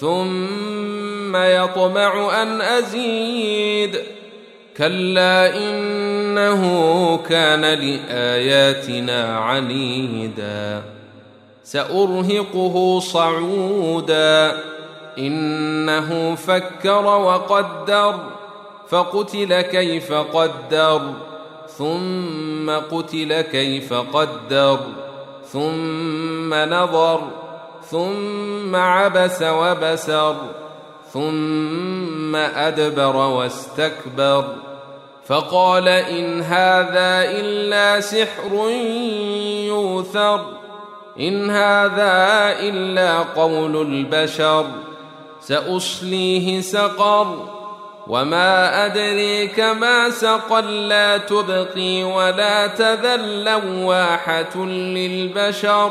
ثم يطمع أن أزيد. كلا إنه كان لآياتنا عنيدا. سأرهقه صعودا. إنه فكر وقدر. فقتل كيف قدر. ثم قتل كيف قدر. ثم نظر. ثم عبس وبسر ثم أدبر واستكبر. فقال إن هذا إلا سحر يوثر إن هذا إلا قول البشر. سأصليه سقر وما أدريك ما سقر لا تبقي ولا تذر لواحه للبشر.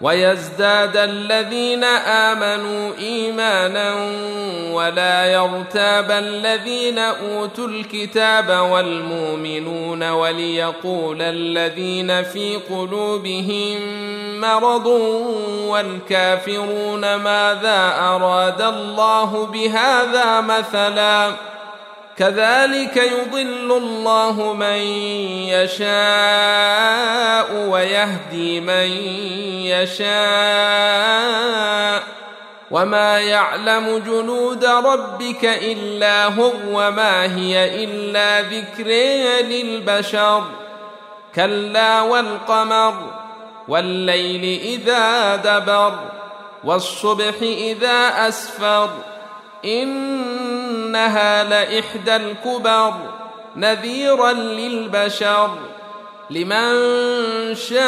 ويزداد الذين آمنوا إيمانا ولا يرتاب الذين أوتوا الكتاب والمؤمنون وليقول الذين في قلوبهم مرض والكافرون ماذا أراد الله بهذا مثلا كذلك يضل الله من يشاء ويهدي من يشاء وما يعلم جنود ربك إلا هو وما هي إلا ذكر للبشر. كلا والقمر والليل إذا دبر والصبح إذا أسفر. إنها لإحدى الكبر نذيرا للبشر. لمن شاء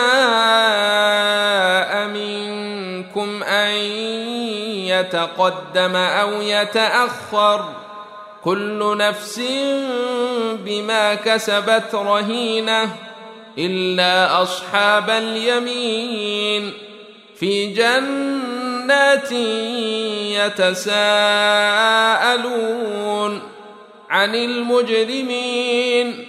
منكم أن يتقدم أو يتأخر كل نفس بما كسبت رهينة إلا أصحاب اليمين في جنات يتساءلون عن المجرمين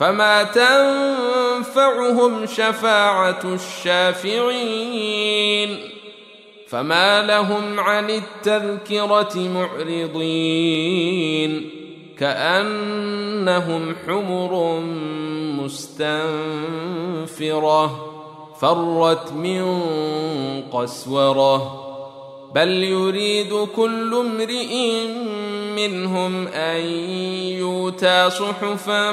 فما تنفعهم شفاعة الشافعين فما لهم عن التذكرة معرضين كأنهم حمر مستنفرة فرت من قسورة بل يريد كل امرئ منهم أن يؤتى صحفا